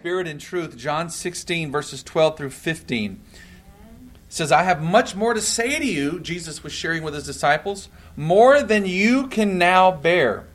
Spirit and truth, John 16, verses 12 through 15 says, I have much more to say to you, Jesus was sharing with his disciples, more than you can now bear.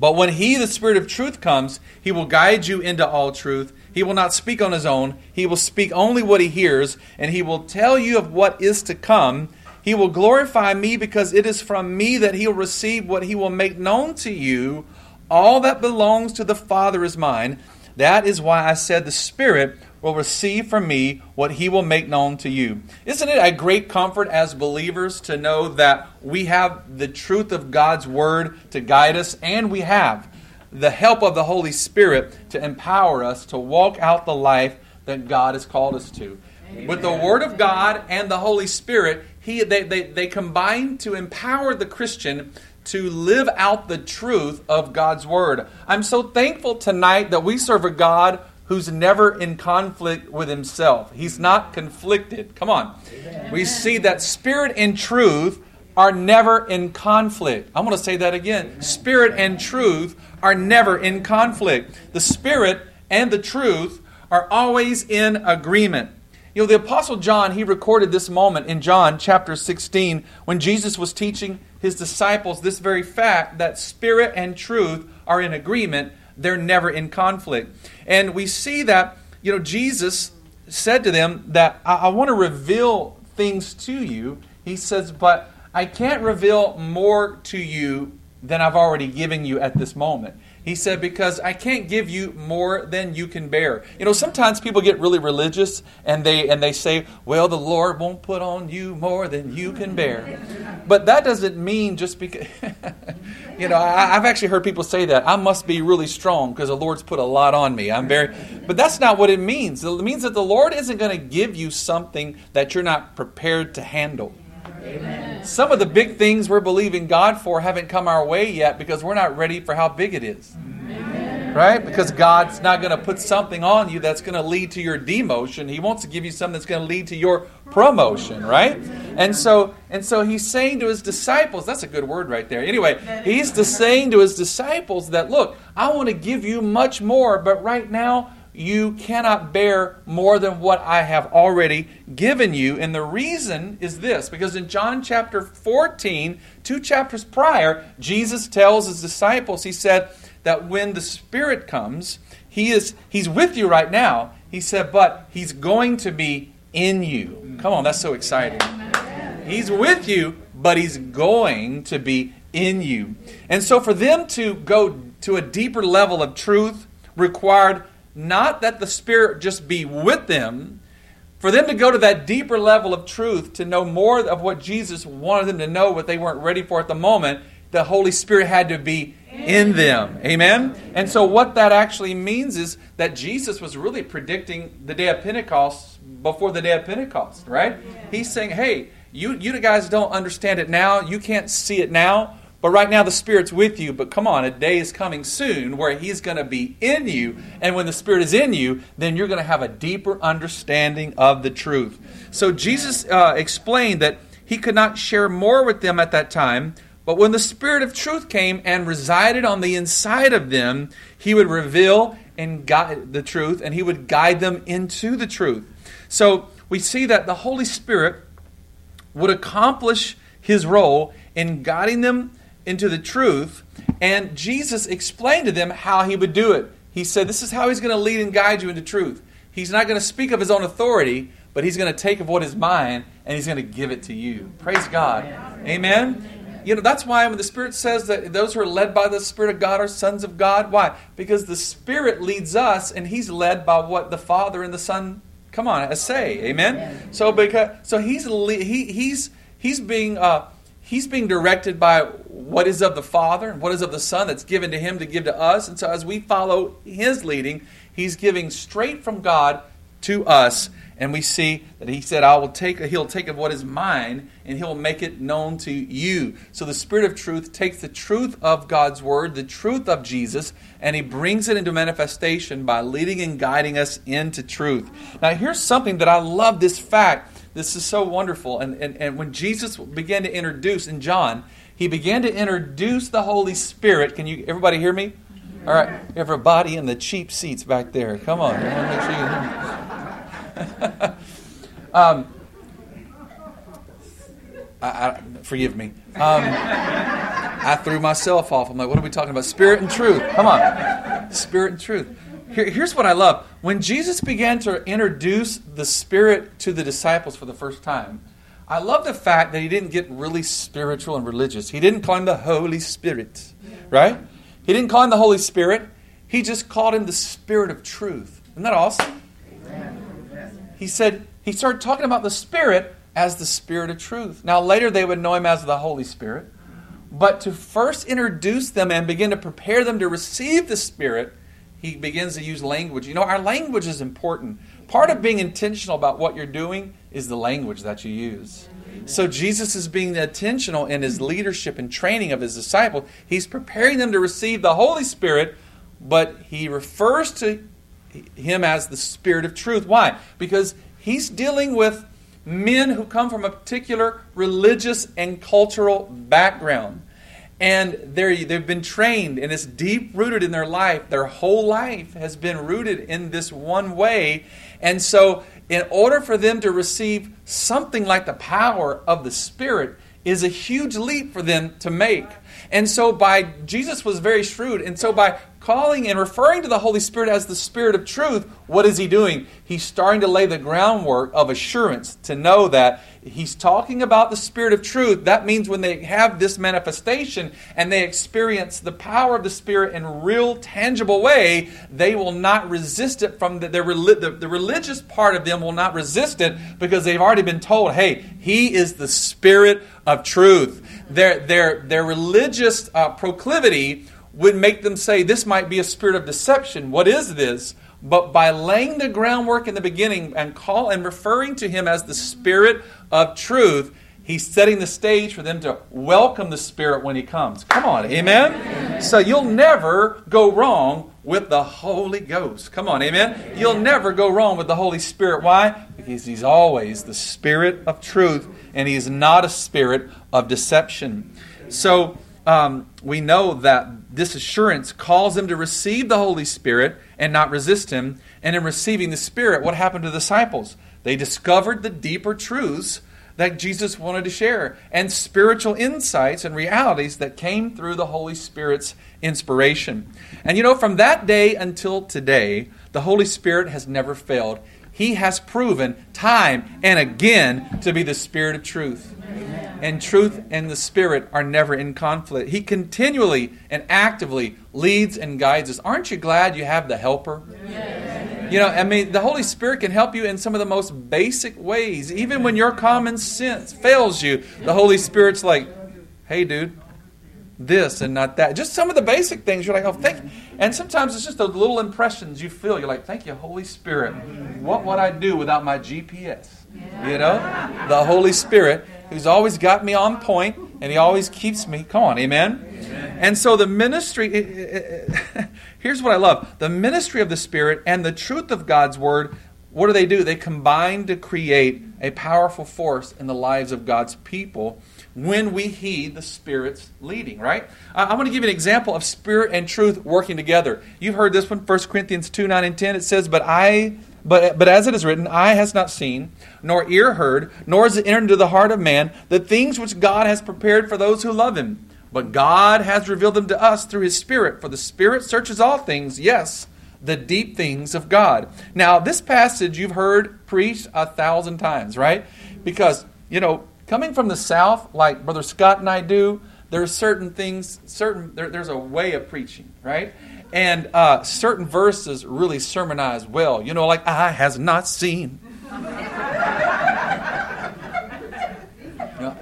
But when he, the Spirit of truth, comes, he will guide you into all truth. He will not speak on his own, he will speak only what he hears, and he will tell you of what is to come. He will glorify me because it is from me that he will receive what he will make known to you. All that belongs to the Father is mine. That is why I said the Spirit will receive from me what he will make known to you. Isn't it a great comfort as believers to know that we have the truth of God's word to guide us and we have the help of the Holy Spirit to empower us to walk out the life that God has called us to? Amen. With the word of God and the Holy Spirit, he, they, they, they combine to empower the Christian to live out the truth of God's word. I'm so thankful tonight that we serve a God who's never in conflict with himself. He's not conflicted. Come on. Amen. We see that spirit and truth are never in conflict. I'm going to say that again. Spirit and truth are never in conflict. The spirit and the truth are always in agreement. You know, the Apostle John, he recorded this moment in John chapter 16 when Jesus was teaching his disciples this very fact that spirit and truth are in agreement they're never in conflict. And we see that, you know, Jesus said to them that I, I want to reveal things to you. He says, but I can't reveal more to you than I've already given you at this moment. He said, Because I can't give you more than you can bear. You know, sometimes people get really religious and they and they say, Well, the Lord won't put on you more than you can bear. But that doesn't mean just because you know, I, have actually heard people say that. I must be really strong because the Lord's put a lot on me. I'm very but that's not what it means. It means that the Lord isn't going to give you something that you're not prepared to handle. Amen. Some of the big things we're believing God for haven't come our way yet because we're not ready for how big it is. Amen. Right? Because God's not going to put something on you that's going to lead to your demotion. He wants to give you something that's going to lead to your promotion, right? And so and so he's saying to his disciples, that's a good word right there. Anyway, he's saying to his disciples that look, I want to give you much more, but right now you cannot bear more than what I have already given you. And the reason is this because in John chapter 14, two chapters prior, Jesus tells his disciples, he said that when the Spirit comes, he is he's with you right now. He said, but he's going to be in you. Come on, that's so exciting. He's with you, but he's going to be in you. And so for them to go to a deeper level of truth required not that the Spirit just be with them, for them to go to that deeper level of truth, to know more of what Jesus wanted them to know, what they weren't ready for at the moment, the Holy Spirit had to be in them. Amen? And so, what that actually means is that Jesus was really predicting the day of Pentecost before the day of Pentecost, right? He's saying, hey, you, you guys don't understand it now, you can't see it now, but right now, the Spirit's with you. But come on, a day is coming soon where He's going to be in you. And when the Spirit is in you, then you're going to have a deeper understanding of the truth. So Jesus uh, explained that He could not share more with them at that time. But when the Spirit of truth came and resided on the inside of them, He would reveal and guide the truth, and He would guide them into the truth. So we see that the Holy Spirit would accomplish His role in guiding them into the truth. And Jesus explained to them how he would do it. He said, This is how he's going to lead and guide you into truth. He's not going to speak of his own authority, but he's going to take of what is mine and he's going to give it to you. Praise God. Amen. You know, that's why when the Spirit says that those who are led by the Spirit of God are sons of God, why? Because the Spirit leads us and he's led by what the Father and the Son come on say. Amen. So because so he's he, he's he's being uh, he's being directed by what is of the Father and what is of the Son that's given to him to give to us. And so as we follow his leading, he's giving straight from God to us. And we see that he said, I will take he'll take of what is mine and he'll make it known to you. So the Spirit of truth takes the truth of God's word, the truth of Jesus, and he brings it into manifestation by leading and guiding us into truth. Now here's something that I love this fact. This is so wonderful. And, and, and when Jesus began to introduce in John, he began to introduce the Holy Spirit. Can you everybody hear me? All right, everybody in the cheap seats back there. Come on. um, I, I, forgive me. Um, I threw myself off. I'm like, what are we talking about? Spirit and truth. Come on. Spirit and truth. Here, here's what I love. When Jesus began to introduce the Spirit to the disciples for the first time, I love the fact that he didn't get really spiritual and religious. He didn't call him the Holy Spirit, right? He didn't call him the Holy Spirit. He just called him the Spirit of truth. Isn't that awesome? He said, he started talking about the Spirit as the Spirit of truth. Now, later they would know him as the Holy Spirit. But to first introduce them and begin to prepare them to receive the Spirit, he begins to use language. You know, our language is important. Part of being intentional about what you're doing is the language that you use. So Jesus is being intentional in his leadership and training of his disciples. He's preparing them to receive the Holy Spirit, but he refers to him as the Spirit of truth. Why? Because he's dealing with men who come from a particular religious and cultural background and they've been trained and it's deep rooted in their life their whole life has been rooted in this one way and so in order for them to receive something like the power of the spirit is a huge leap for them to make. And so by jesus was very shrewd and so by calling and referring to the Holy Spirit as the Spirit of truth, what is he doing? He's starting to lay the groundwork of assurance to know that he's talking about the Spirit of truth. That means when they have this manifestation and they experience the power of the Spirit in real, tangible way, they will not resist it from the, the, the, the religious part of them will not resist it because they've already been told, hey, he is the Spirit of truth. Their, their, their religious uh, proclivity would make them say this might be a spirit of deception. What is this? But by laying the groundwork in the beginning and call and referring to him as the spirit of truth, he's setting the stage for them to welcome the spirit when he comes. Come on, amen. amen. So you'll never go wrong with the Holy Ghost. Come on, amen. amen. You'll never go wrong with the Holy Spirit. Why? Because he's always the spirit of truth and he's not a spirit of deception. So um, we know that this assurance calls them to receive the Holy Spirit and not resist Him. And in receiving the Spirit, what happened to the disciples? They discovered the deeper truths that Jesus wanted to share and spiritual insights and realities that came through the Holy Spirit's inspiration. And you know, from that day until today, the Holy Spirit has never failed. He has proven time and again to be the Spirit of truth. And truth and the Spirit are never in conflict. He continually and actively leads and guides us. Aren't you glad you have the helper? You know, I mean, the Holy Spirit can help you in some of the most basic ways. Even when your common sense fails you, the Holy Spirit's like, hey, dude, this and not that. Just some of the basic things you're like, oh, thank you. And sometimes it's just those little impressions you feel. You're like, thank you, Holy Spirit. What would I do without my GPS? You know, the Holy Spirit who's always got me on point and he always keeps me. Come on, amen? amen. And so the ministry, it, it, it, here's what I love the ministry of the Spirit and the truth of God's Word. What do they do? They combine to create a powerful force in the lives of God's people when we heed the Spirit's leading, right? I, want to give you an example of Spirit and truth working together. You've heard this one, 1 Corinthians 2 9 and 10. It says, But I but, but as it is written, eye has not seen, nor ear heard, nor has it entered into the heart of man the things which God has prepared for those who love him. But God has revealed them to us through his Spirit. For the Spirit searches all things, yes, the deep things of God. Now, this passage you've heard preached a thousand times, right? Because, you know, coming from the South, like Brother Scott and I do, there are certain things, certain there, there's a way of preaching, right? And uh, certain verses really sermonize well. You know, like, eye has not seen.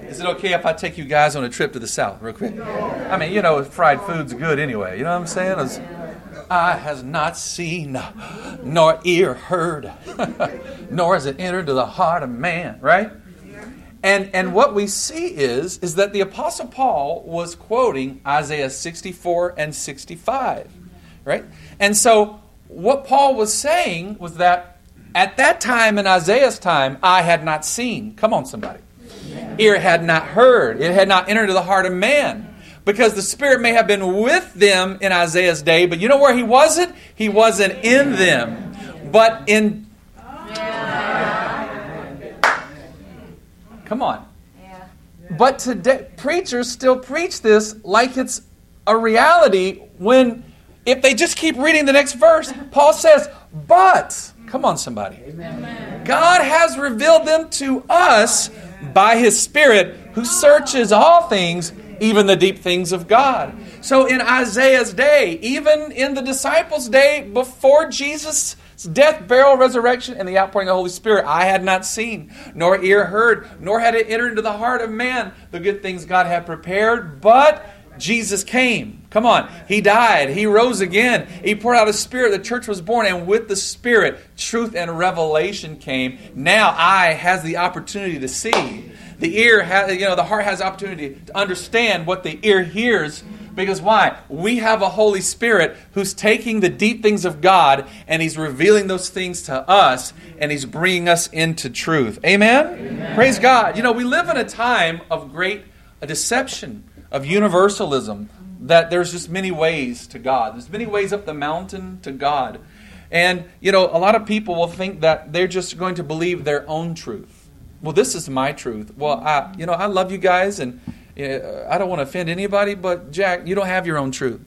is it okay if I take you guys on a trip to the South real quick? I mean, you know, fried food's good anyway. You know what I'm saying? It's, eye has not seen, nor ear heard, nor has it entered to the heart of man, right? And, and hmm. what we see is, is that the Apostle Paul was quoting Isaiah 64 and 65 right? And so what Paul was saying was that at that time in Isaiah's time, eye had not seen. Come on, somebody. Ear had not heard. It had not entered into the heart of man. because the Spirit may have been with them in Isaiah's day, but you know where he wasn't? He wasn't in them. But in. Oh, Come on. But today, preachers still preach this like it's a reality when, if they just keep reading the next verse, Paul says, But, come on, somebody. God has revealed them to us by his Spirit who searches all things, even the deep things of God. So in Isaiah's day, even in the disciples' day, before Jesus' death, burial, resurrection, and the outpouring of the Holy Spirit, eye had not seen, nor ear heard, nor had it entered into the heart of man the good things God had prepared, but Jesus came. Come on. He died. He rose again. He poured out His Spirit. The church was born. And with the Spirit, truth and revelation came. Now eye has the opportunity to see. The ear, has, you know, the heart has opportunity to understand what the ear hears. Because why? We have a Holy Spirit who's taking the deep things of God and He's revealing those things to us and He's bringing us into truth. Amen? Amen. Praise God. You know, we live in a time of great deception of universalism that there's just many ways to God. There's many ways up the mountain to God. And, you know, a lot of people will think that they're just going to believe their own truth. Well, this is my truth. Well, I, you know, I love you guys and uh, I don't want to offend anybody, but Jack, you don't have your own truth.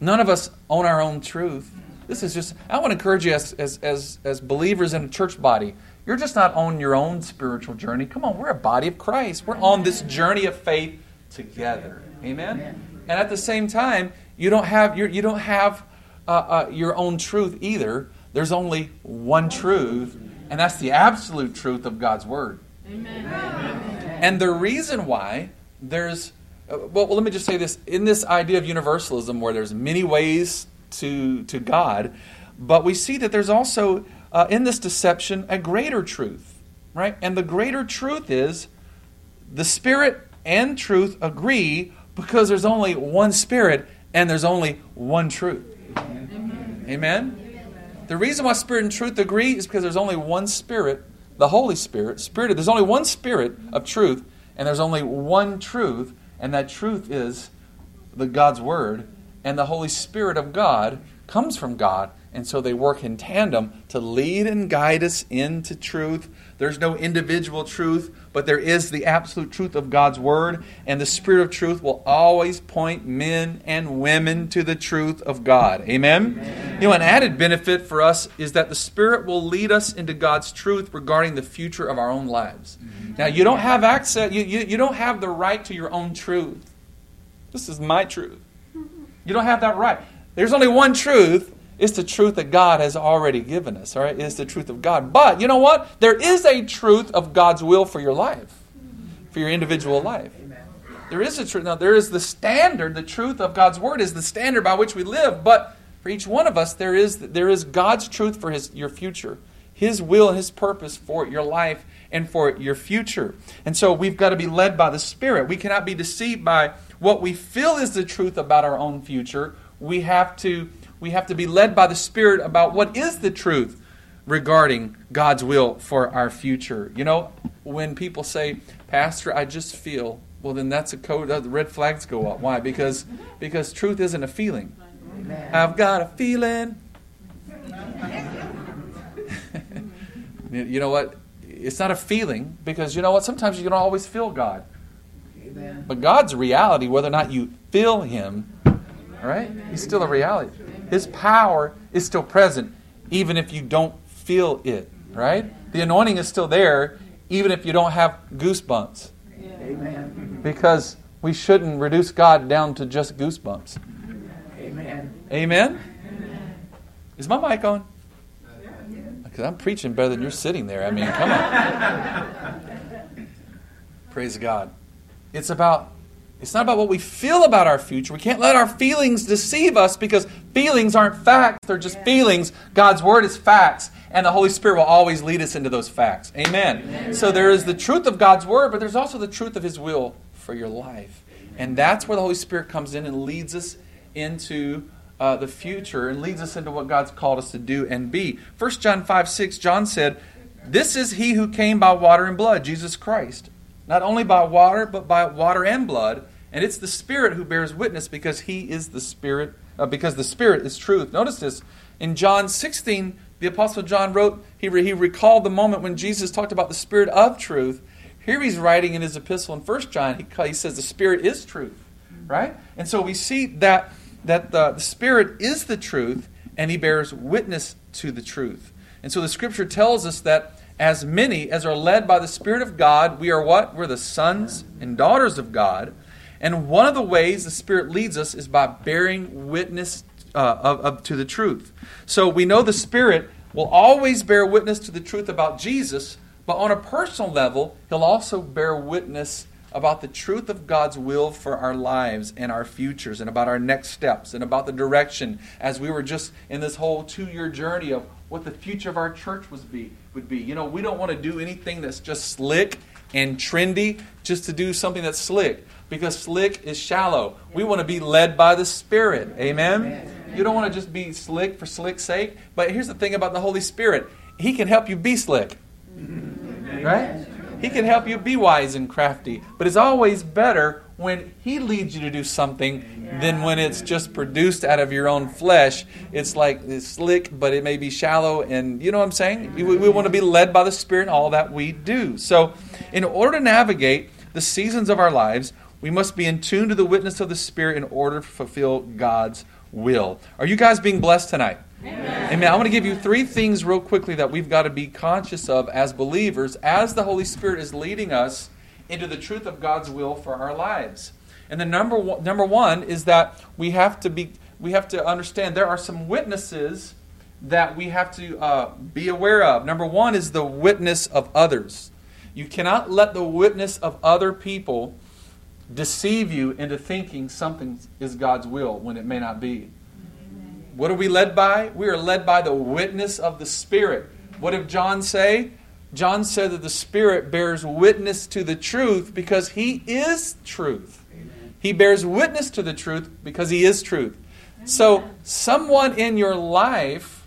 None of us own our own truth. This is just, I want to encourage you as, as, as, as believers in a church body you're just not on your own spiritual journey. Come on, we're a body of Christ. We're on this journey of faith together. Amen. And at the same time, you don't have your, you don't have uh, uh, your own truth either. There's only one truth, and that's the absolute truth of God's word. Amen. And the reason why there's uh, well, let me just say this: in this idea of universalism, where there's many ways to to God, but we see that there's also uh, in this deception a greater truth, right? And the greater truth is the Spirit and truth agree because there's only one Spirit and there's only one truth. Amen. Amen? The reason why Spirit and truth agree is because there's only one Spirit, the Holy Spirit. Spirit. There's only one Spirit of truth, and there's only one truth, and that truth is the God's Word, and the Holy Spirit of God comes from God and so they work in tandem to lead and guide us into truth. There's no individual truth, but there is the absolute truth of God's Word. And the Spirit of truth will always point men and women to the truth of God. Amen? Amen? You know, an added benefit for us is that the Spirit will lead us into God's truth regarding the future of our own lives. Mm-hmm. Now, you don't have access, you, you, you don't have the right to your own truth. This is my truth. You don't have that right. There's only one truth, it's the truth that God has already given us, all right? It's the truth of God. But you know what? There is a truth of God's will for your life, for your individual life. There is a truth. Now, there is the standard. The truth of God's word is the standard by which we live. But for each one of us, there is, there is God's truth for his, your future, His will His purpose for your life and for your future. And so we've got to be led by the Spirit. We cannot be deceived by what we feel is the truth about our own future. We have to we have to be led by the Spirit about what is the truth regarding God's will for our future. You know, when people say, Pastor, I just feel, well, then that's a code, the red flags go up. Why? Because, because truth isn't a feeling. Amen. I've got a feeling. you know what? It's not a feeling because you know what? Sometimes you don't always feel God. Amen. But God's reality, whether or not you feel Him, all right? He's still a reality. His power is still present, even if you don't feel it, right? The anointing is still there, even if you don't have goosebumps. Amen. Because we shouldn't reduce God down to just goosebumps. Amen. Amen? Is my mic on? Because I'm preaching better than you're sitting there. I mean, come on. Praise God. It's about it's not about what we feel about our future. We can't let our feelings deceive us because feelings aren't facts, they're just feelings. God's Word is facts, and the Holy Spirit will always lead us into those facts. Amen. Amen. So there is the truth of God's Word, but there's also the truth of His will for your life. And that's where the Holy Spirit comes in and leads us into uh, the future and leads us into what God's called us to do and be. 1 John 5 6, John said, This is He who came by water and blood, Jesus Christ not only by water, but by water and blood. And it's the Spirit who bears witness because He is the Spirit, uh, because the Spirit is truth. Notice this. In John 16, the Apostle John wrote, he, re, he recalled the moment when Jesus talked about the Spirit of truth. Here he's writing in his epistle in 1 John, he, he says the Spirit is truth, right? And so we see that, that the, the Spirit is the truth, and he bears witness to the truth. And so the Scripture tells us that as many as are led by the Spirit of God, we are what? We're the sons and daughters of God. And one of the ways the Spirit leads us is by bearing witness uh, of, of, to the truth. So we know the Spirit will always bear witness to the truth about Jesus, but on a personal level, He'll also bear witness about the truth of God's will for our lives and our futures and about our next steps and about the direction as we were just in this whole two year journey of what the future of our church was be, would be. You know, we don't want to do anything that's just slick and trendy just to do something that's slick because slick is shallow. We want to be led by the Spirit. Amen? You don't want to just be slick for slick's sake. But here's the thing about the Holy Spirit He can help you be slick. Right? He can help you be wise and crafty. But it's always better when He leads you to do something than when it's just produced out of your own flesh. It's like it's slick, but it may be shallow. And you know what I'm saying? We, we want to be led by the Spirit in all that we do. So, in order to navigate the seasons of our lives, we must be in tune to the witness of the Spirit in order to fulfill God's will. Are you guys being blessed tonight? Amen. Amen. I want to give you three things real quickly that we've got to be conscious of as believers as the Holy Spirit is leading us into the truth of God's will for our lives. And the number one, number one is that we have to be we have to understand there are some witnesses that we have to uh, be aware of. Number one is the witness of others. You cannot let the witness of other people deceive you into thinking something is God's will when it may not be. What are we led by? We are led by the witness of the Spirit. What did John say? John said that the Spirit bears witness to the truth because He is truth. He bears witness to the truth because He is truth. So, someone in your life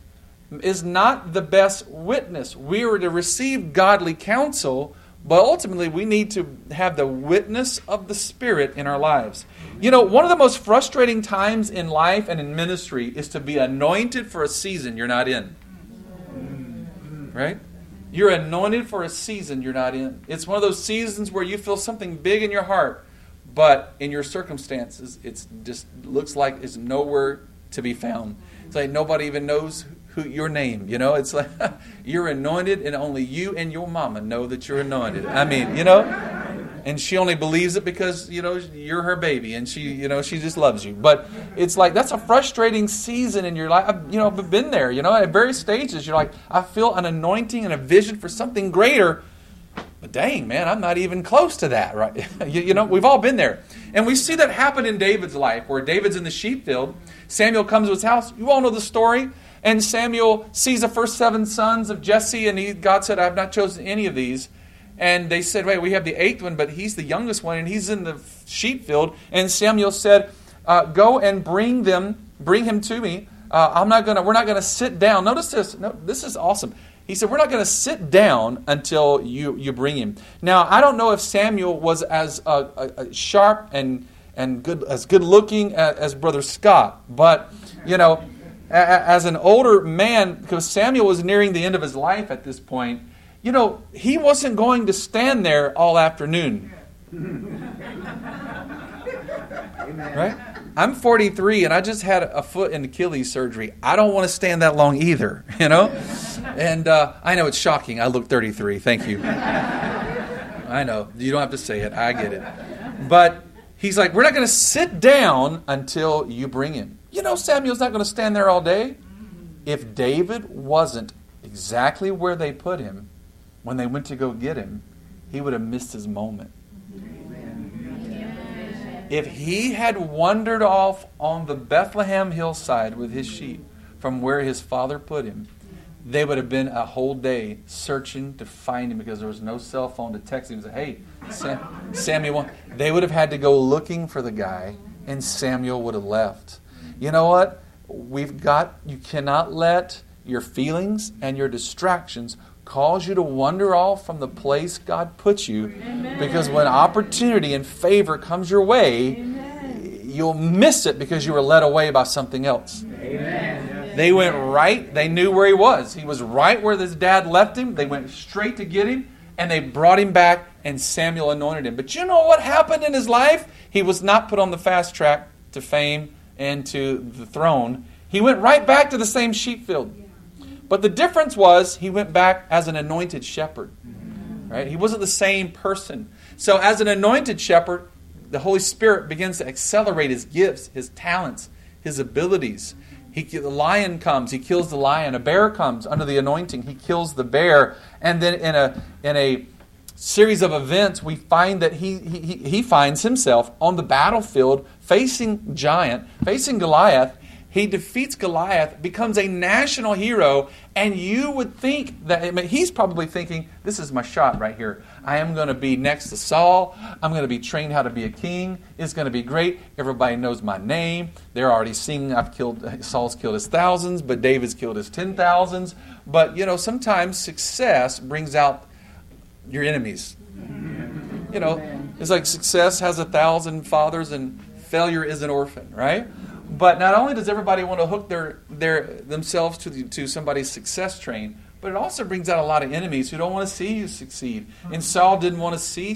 is not the best witness. We are to receive godly counsel, but ultimately, we need to have the witness of the Spirit in our lives. You know, one of the most frustrating times in life and in ministry is to be anointed for a season you're not in. Mm. Right? You're anointed for a season you're not in. It's one of those seasons where you feel something big in your heart, but in your circumstances, it just looks like it's nowhere to be found. It's like nobody even knows who your name. You know, it's like you're anointed, and only you and your mama know that you're anointed. I mean, you know, and she only believes it because you know you're her baby, and she, you know, she just loves you. But it's like that's a frustrating season in your life. I've, you know, I've been there. You know, at various stages, you're like, I feel an anointing and a vision for something greater. But dang, man, I'm not even close to that, right? you, you know, we've all been there. And we see that happen in David's life, where David's in the sheep field. Samuel comes to his house. You all know the story. And Samuel sees the first seven sons of Jesse, and he, God said, I have not chosen any of these. And they said, Wait, we have the eighth one, but he's the youngest one, and he's in the sheep field. And Samuel said, uh, Go and bring them, bring him to me. Uh, I'm not gonna, we're not gonna sit down. Notice this. No, this is awesome. He said, We're not to sit down until you, you bring him. Now, I don't know if Samuel was as uh, uh, sharp and, and good, as good looking as, as Brother Scott, but, you know, as an older man, because Samuel was nearing the end of his life at this point, you know, he wasn't going to stand there all afternoon. right? I'm 43 and I just had a foot and Achilles surgery. I don't want to stand that long either, you know? And uh, I know it's shocking. I look 33. Thank you. I know. You don't have to say it. I get it. But he's like, we're not going to sit down until you bring him. You know, Samuel's not going to stand there all day. If David wasn't exactly where they put him when they went to go get him, he would have missed his moment. If he had wandered off on the Bethlehem hillside with his sheep from where his father put him, they would have been a whole day searching to find him because there was no cell phone to text him and say, Hey, Sam, Samuel. They would have had to go looking for the guy, and Samuel would have left. You know what? We've got, you cannot let your feelings and your distractions cause you to wander off from the place God puts you. Because when opportunity and favor comes your way, you'll miss it because you were led away by something else. Amen. They went right, they knew where he was. He was right where his dad left him. They went straight to get him, and they brought him back, and Samuel anointed him. But you know what happened in his life? He was not put on the fast track to fame and to the throne. He went right back to the same sheep field. But the difference was he went back as an anointed shepherd. Right? He wasn't the same person. So as an anointed shepherd, the Holy Spirit begins to accelerate his gifts, his talents, his abilities. He, the lion comes, he kills the lion. A bear comes under the anointing, he kills the bear. And then in a, in a series of events, we find that he, he, he finds himself on the battlefield facing giant, facing Goliath, he defeats Goliath, becomes a national hero, and you would think that I mean, he's probably thinking, This is my shot right here. I am going to be next to Saul. I'm going to be trained how to be a king. It's going to be great. Everybody knows my name. They're already seeing I've killed, Saul's killed his thousands, but David's killed his ten thousands. But, you know, sometimes success brings out your enemies. You know, it's like success has a thousand fathers and failure is an orphan, right? But not only does everybody want to hook their, their themselves to, the, to somebody's success train, but it also brings out a lot of enemies who don't want to see you succeed. Hmm. And Saul didn't want to see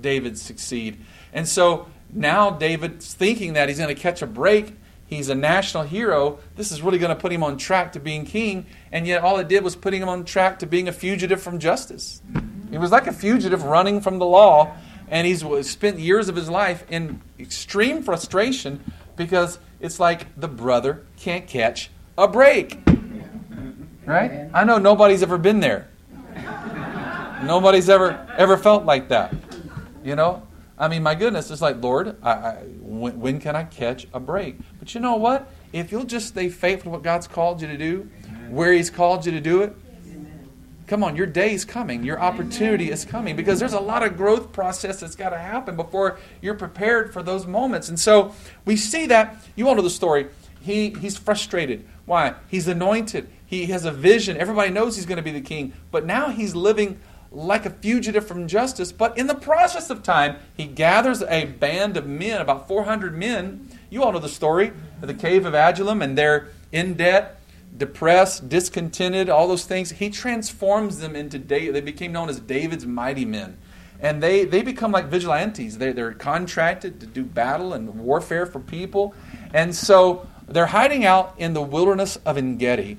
David succeed. And so now David's thinking that he's going to catch a break. He's a national hero. This is really going to put him on track to being king. And yet all it did was putting him on track to being a fugitive from justice. He was like a fugitive running from the law. And he's spent years of his life in extreme frustration because it's like the brother can't catch a break. Right? I know nobody's ever been there. Nobody's ever ever felt like that. You know? I mean, my goodness, it's like, Lord, I, I, when, when, can I catch a break? But you know what? If you'll just stay faithful to what God's called you to do, where He's called you to do it, Come on, your day is coming. Your opportunity is coming because there's a lot of growth process that's got to happen before you're prepared for those moments. And so we see that. You all know the story. He, he's frustrated. Why? He's anointed. He has a vision. Everybody knows he's going to be the king. But now he's living like a fugitive from justice. But in the process of time, he gathers a band of men, about 400 men. You all know the story of the cave of Adullam, and they're in debt depressed, discontented, all those things, he transforms them into David. They became known as David's mighty men. And they, they become like vigilantes. They, they're contracted to do battle and warfare for people. And so they're hiding out in the wilderness of Engedi.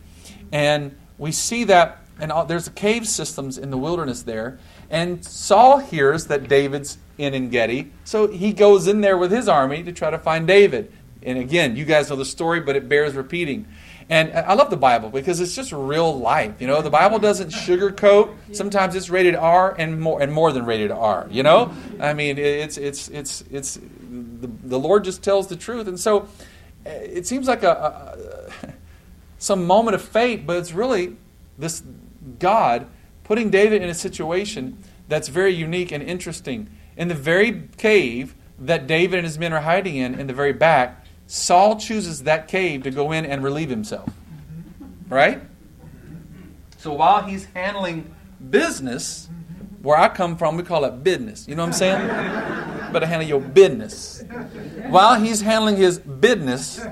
And we see that, and there's cave systems in the wilderness there. And Saul hears that David's in Engedi. So he goes in there with his army to try to find David. And again, you guys know the story, but it bears repeating. And I love the Bible because it's just real life. You know, the Bible doesn't sugarcoat. Sometimes it's rated R and more and more than rated R. You know, I mean, it's it's it's it's the, the Lord just tells the truth, and so eh, it seems like a, a some moment of fate, but it's really this God putting David in a situation that's very unique and interesting. In the very cave that David and his men are hiding in, in the very back, Saul chooses that cave to go in and relieve himself. Right? So while he's handling business, where I come from, we call it business. You know what I'm saying? Better handle your business. While he's handling his business,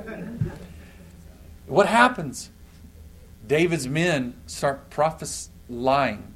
what happens? David's men start prophesying.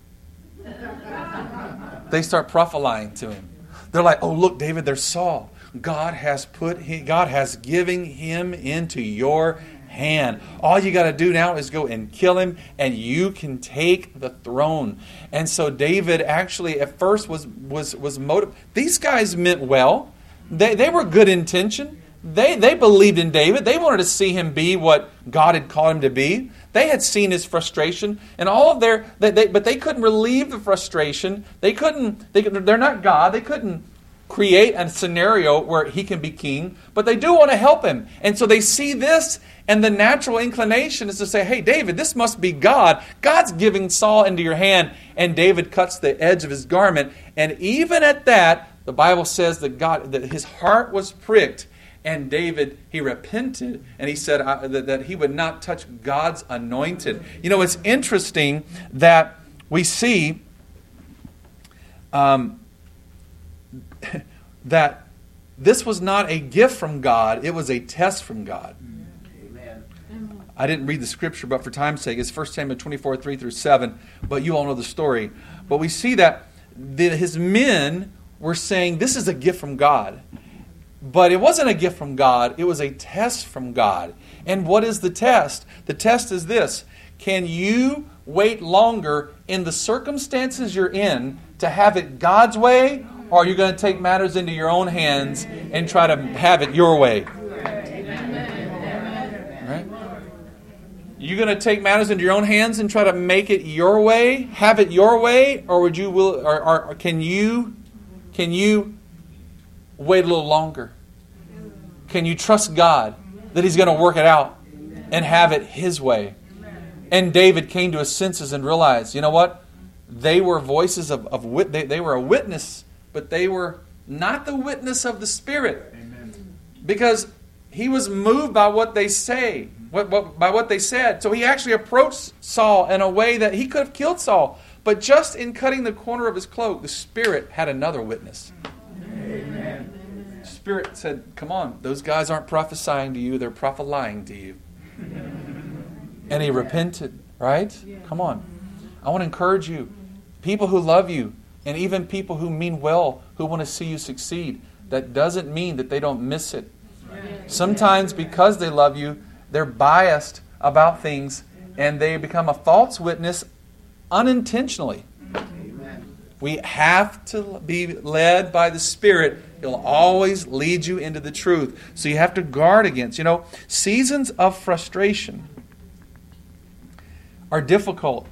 They start prophesying to him. They're like, oh, look, David, there's Saul. God has put him, God has given him into your hand. All you got to do now is go and kill him, and you can take the throne. And so David actually at first was was was motive. These guys meant well. They they were good intention. They they believed in David. They wanted to see him be what God had called him to be. They had seen his frustration and all of their, they, they, but they couldn't relieve the frustration. They couldn't. They, they're not God. They couldn't create a scenario where he can be king, but they do want to help him. And so they see this, and the natural inclination is to say, Hey, David, this must be God. God's giving Saul into your hand. And David cuts the edge of his garment. And even at that, the Bible says that God that his heart was pricked. And David, he repented and he said that, that he would not touch God's anointed. You know, it's interesting that we see um, that this was not a gift from God, it was a test from God. Amen. I didn't read the scripture, but for time's sake, it's 1 Samuel 24, 3 through 7, but you all know the story. But we see that the, his men were saying, This is a gift from God. But it wasn't a gift from God, it was a test from God. And what is the test? The test is this Can you wait longer in the circumstances you're in to have it God's way, or are you going to take matters into your own hands and try to have it your way? You going to take matters into your own hands and try to make it your way, have it your way, or would you will, or, or can you, can you wait a little longer? Can you trust God that He's going to work it out and have it His way? And David came to his senses and realized, you know what? They were voices of, of they, they were a witness, but they were not the witness of the Spirit. Amen. Because he was moved by what they say, what, what, by what they said. So he actually approached Saul in a way that he could have killed Saul. But just in cutting the corner of his cloak, the Spirit had another witness. Amen. Spirit said, Come on, those guys aren't prophesying to you, they're prophesying to you and he repented, right? Come on. I want to encourage you. People who love you, and even people who mean well, who want to see you succeed, that doesn't mean that they don't miss it. Sometimes because they love you, they're biased about things and they become a false witness unintentionally. We have to be led by the Spirit. He'll always lead you into the truth. So you have to guard against, you know, seasons of frustration are difficult,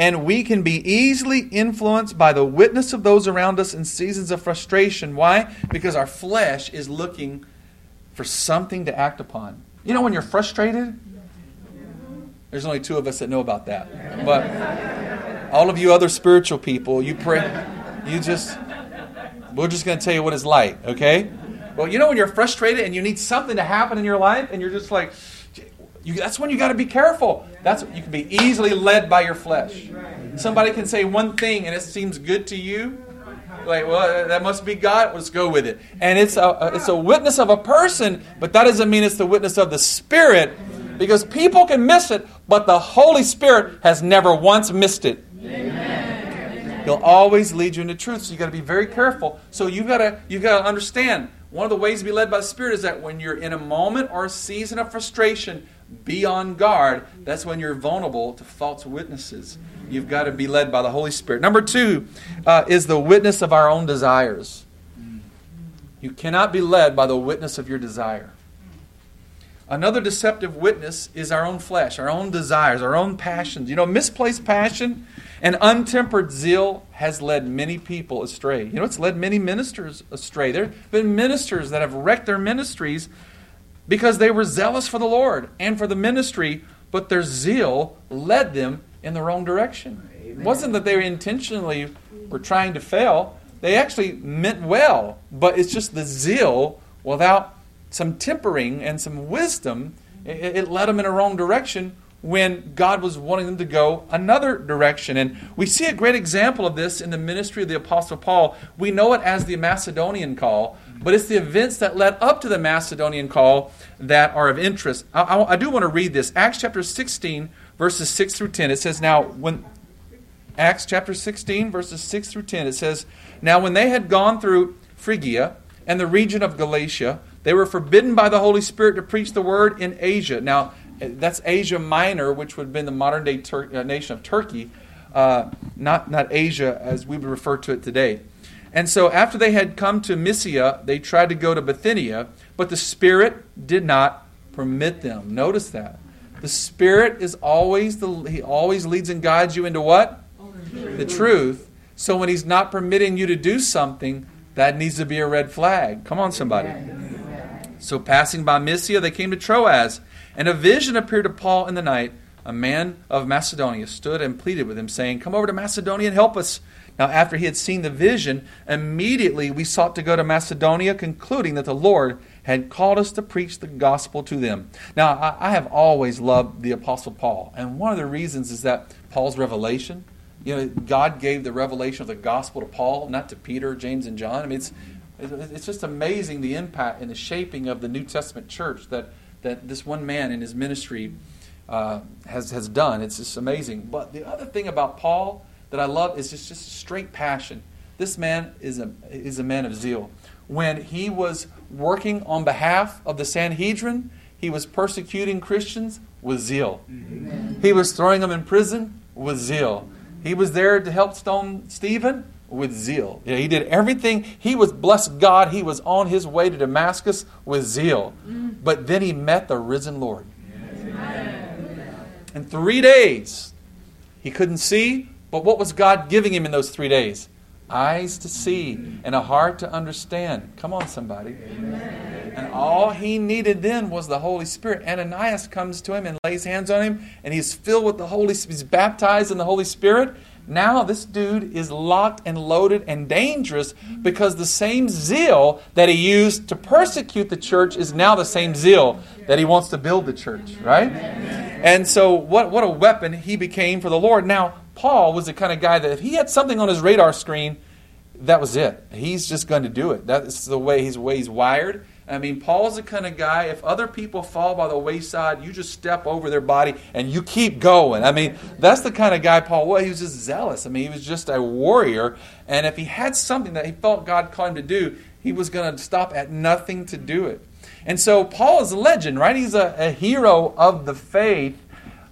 and we can be easily influenced by the witness of those around us in seasons of frustration. Why? Because our flesh is looking for something to act upon. You know, when you're frustrated, there's only two of us that know about that. But all of you other spiritual people, you pray, you just, we're just going to tell you what it's like, okay? Well, you know, when you're frustrated and you need something to happen in your life, and you're just like, you, that's when you got to be careful. That's you can be easily led by your flesh. Somebody can say one thing and it seems good to you. Like, well, that must be God. Let's go with it. And it's a it's a witness of a person, but that doesn't mean it's the witness of the Spirit, because people can miss it, but the Holy Spirit has never once missed it. Amen. He'll always lead you into truth. So you got to be very careful. So you got to you got to understand. One of the ways to be led by the Spirit is that when you're in a moment or a season of frustration, be on guard. That's when you're vulnerable to false witnesses. You've got to be led by the Holy Spirit. Number two uh, is the witness of our own desires. You cannot be led by the witness of your desire. Another deceptive witness is our own flesh, our own desires, our own passions. You know, misplaced passion and untempered zeal has led many people astray. You know, it's led many ministers astray. There have been ministers that have wrecked their ministries because they were zealous for the Lord and for the ministry, but their zeal led them in the wrong direction. Amen. It wasn't that they intentionally were trying to fail, they actually meant well, but it's just the zeal without some tempering and some wisdom, it, it led them in a wrong direction when God was wanting them to go another direction. And we see a great example of this in the ministry of the Apostle Paul. We know it as the Macedonian call, but it's the events that led up to the Macedonian call that are of interest. I, I, I do want to read this. Acts chapter 16, verses 6 through 10. It says, Now, when. Acts chapter 16, verses 6 through 10, it says, Now when they had gone through Phrygia and the region of Galatia, they were forbidden by the Holy Spirit to preach the word in Asia. Now, that's Asia Minor, which would have been the modern day Tur- uh, nation of Turkey, uh, not, not Asia as we would refer to it today. And so after they had come to Mysia, they tried to go to Bithynia, but the Spirit did not permit them. Notice that. The Spirit is always the He always leads and guides you into what? The truth. So when He's not permitting you to do something, that needs to be a red flag. Come on, somebody. So passing by Mysia, they came to Troas, and a vision appeared to Paul in the night. A man of Macedonia stood and pleaded with him, saying, Come over to Macedonia and help us. Now, after he had seen the vision, immediately we sought to go to Macedonia, concluding that the Lord had called us to preach the gospel to them. Now, I have always loved the Apostle Paul, and one of the reasons is that Paul's revelation. You know, God gave the revelation of the gospel to Paul, not to Peter, James, and John. I mean, it's it's just amazing the impact and the shaping of the New Testament church that that this one man in his ministry uh, has has done. It's just amazing. But the other thing about Paul that I love is just just straight passion. This man is a is a man of zeal. When he was working on behalf of the Sanhedrin, he was persecuting Christians with zeal. Amen. He was throwing them in prison with zeal. He was there to help stone Stephen with zeal. he did everything. He was, blessed God, he was on his way to Damascus with zeal. Mm. But then he met the risen Lord. In three days, he couldn't see, but what was God giving him in those three days? Eyes to see and a heart to understand. Come on, somebody. Amen. And all he needed then was the Holy Spirit. Ananias comes to him and lays hands on him, and he's filled with the Holy Spirit. He's baptized in the Holy Spirit. Now this dude is locked and loaded and dangerous because the same zeal that he used to persecute the church is now the same zeal that he wants to build the church, right? And so what what a weapon he became for the Lord. Now, Paul was the kind of guy that if he had something on his radar screen, that was it. He's just going to do it. That's the way he's, way he's wired. I mean, Paul's the kind of guy, if other people fall by the wayside, you just step over their body and you keep going. I mean, that's the kind of guy Paul was. He was just zealous. I mean, he was just a warrior. And if he had something that he felt God called him to do, he was going to stop at nothing to do it. And so Paul is a legend, right? He's a, a hero of the faith,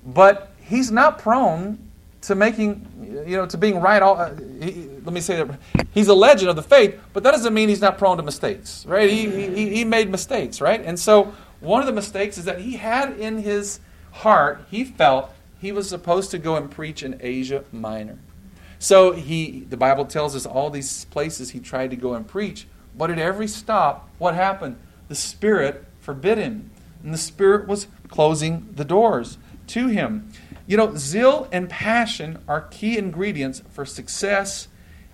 but he's not prone to making, you know, to being right. All, uh, he, let me say that he's a legend of the faith, but that doesn't mean he's not prone to mistakes, right? He, he, he made mistakes, right? And so one of the mistakes is that he had in his heart, he felt he was supposed to go and preach in Asia Minor. So he, the Bible tells us all these places he tried to go and preach, but at every stop, what happened? The Spirit forbid him, and the Spirit was closing the doors to him. You know, zeal and passion are key ingredients for success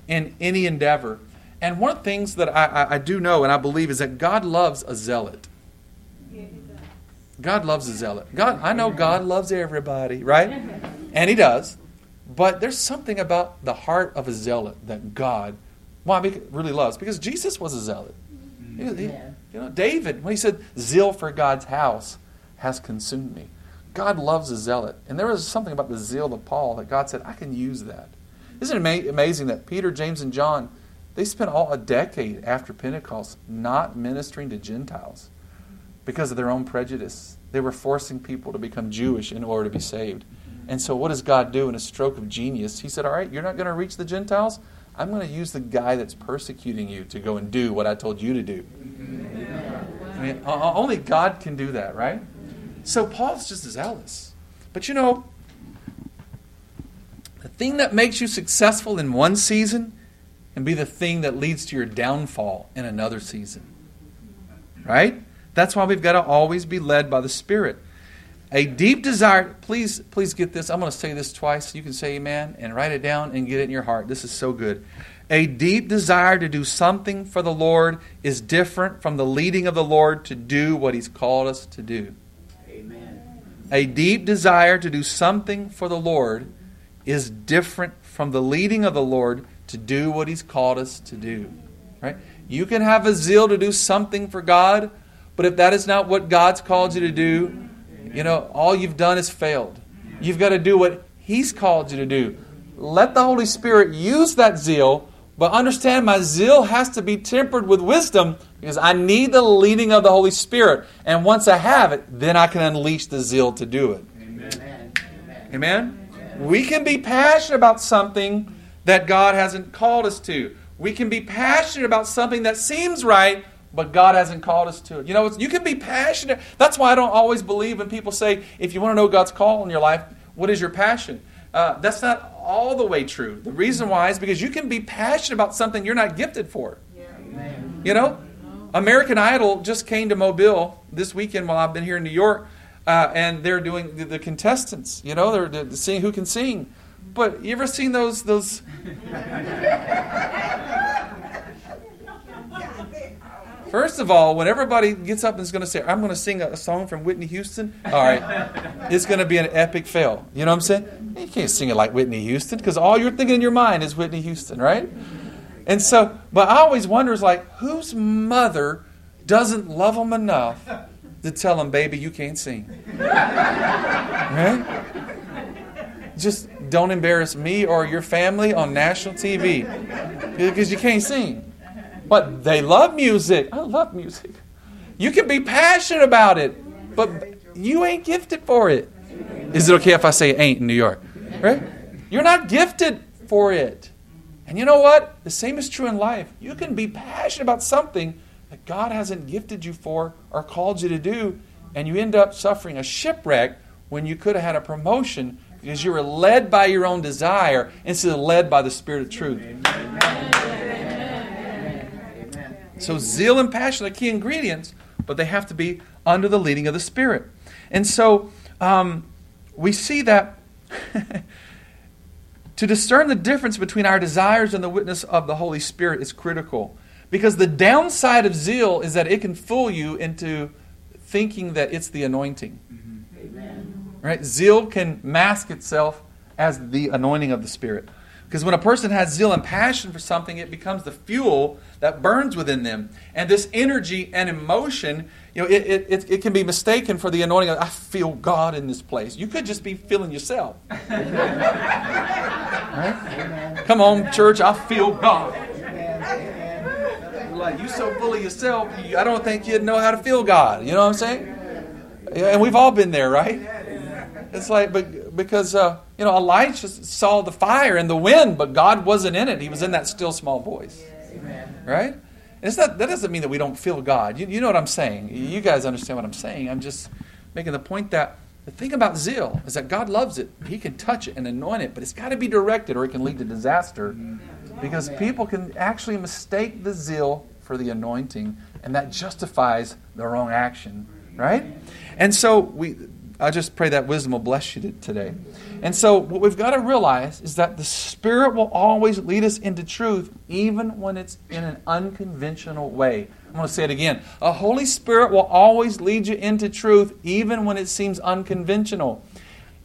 in any endeavor. And one of the things that I, I, I do know and I believe is that God loves a zealot. God loves a zealot. God, I know God loves everybody, right? And He does. But there's something about the heart of a zealot that God, why really loves? Because Jesus was a zealot. Mm-hmm. He, he, you know, David, when he said, "Zeal for God's house has consumed me," God loves a zealot. And there was something about the zeal of Paul that God said, I can use that. Isn't it amazing that Peter, James, and John, they spent all a decade after Pentecost not ministering to Gentiles because of their own prejudice. They were forcing people to become Jewish in order to be saved. And so, what does God do in a stroke of genius? He said, All right, you're not going to reach the Gentiles. I'm going to use the guy that's persecuting you to go and do what I told you to do. I mean, only God can do that, right? So Paul's just zealous. But you know, thing that makes you successful in one season and be the thing that leads to your downfall in another season. Right? That's why we've got to always be led by the Spirit. A deep desire, please, please get this. I'm going to say this twice. You can say amen and write it down and get it in your heart. This is so good. A deep desire to do something for the Lord is different from the leading of the Lord to do what He's called us to do. Amen. A deep desire to do something for the Lord is different from the leading of the Lord to do what He's called us to do. Right? You can have a zeal to do something for God, but if that is not what God's called you to do, you know, all you've done is failed. You've got to do what He's called you to do. Let the Holy Spirit use that zeal but understand my zeal has to be tempered with wisdom because I need the leading of the Holy Spirit. And once I have it, then I can unleash the zeal to do it. Amen. Amen? We can be passionate about something that God hasn't called us to. We can be passionate about something that seems right, but God hasn't called us to it. You know, you can be passionate. That's why I don't always believe when people say, if you want to know God's call in your life, what is your passion? Uh, that's not all the way true. The reason why is because you can be passionate about something you're not gifted for. Yeah. You know, American Idol just came to Mobile this weekend while I've been here in New York, uh, and they're doing the, the, contestants. You know, they're, they're seeing who can sing. But you ever seen those those? First of all, when everybody gets up and is going to say, I'm going to sing a song from Whitney Houston, all right, it's going to be an epic fail. You know what I'm saying? You can't sing it like Whitney Houston because all you're thinking in your mind is Whitney Houston, right? And so, but I always wonder is like, whose mother doesn't love them enough to tell them, baby, you can't sing? Right? Just don't embarrass me or your family on national TV because you can't sing. But they love music. I love music. You can be passionate about it, but you ain't gifted for it. Is it okay if I say ain't in New York? Right? You're not gifted for it. And you know what? The same is true in life. You can be passionate about something that God hasn't gifted you for or called you to do, and you end up suffering a shipwreck when you could have had a promotion because you were led by your own desire instead of led by the Spirit of truth. So, zeal and passion are key ingredients, but they have to be under the leading of the Spirit. And so, um, we see that to discern the difference between our desires and the witness of the Holy Spirit is critical. Because the downside of zeal is that it can fool you into thinking that it's the anointing. Right? Zeal can mask itself as the anointing of the Spirit. Because when a person has zeal and passion for something, it becomes the fuel that burns within them. And this energy and emotion, you know, it, it, it can be mistaken for the anointing of, I feel God in this place. You could just be feeling yourself. right? Come on, church, I feel God. Like, you so full of yourself, I don't think you'd know how to feel God. You know what I'm saying? And we've all been there, right? It's like, but because uh, you know, Elijah saw the fire and the wind, but God wasn't in it. He was in that still small voice, right? It's not, that doesn't mean that we don't feel God. You, you know what I'm saying? You guys understand what I'm saying? I'm just making the point that the thing about zeal is that God loves it. He can touch it and anoint it, but it's got to be directed, or it can lead to disaster, because people can actually mistake the zeal for the anointing, and that justifies the wrong action, right? And so we I just pray that wisdom will bless you today. And so, what we've got to realize is that the Spirit will always lead us into truth, even when it's in an unconventional way. I'm going to say it again. A Holy Spirit will always lead you into truth, even when it seems unconventional.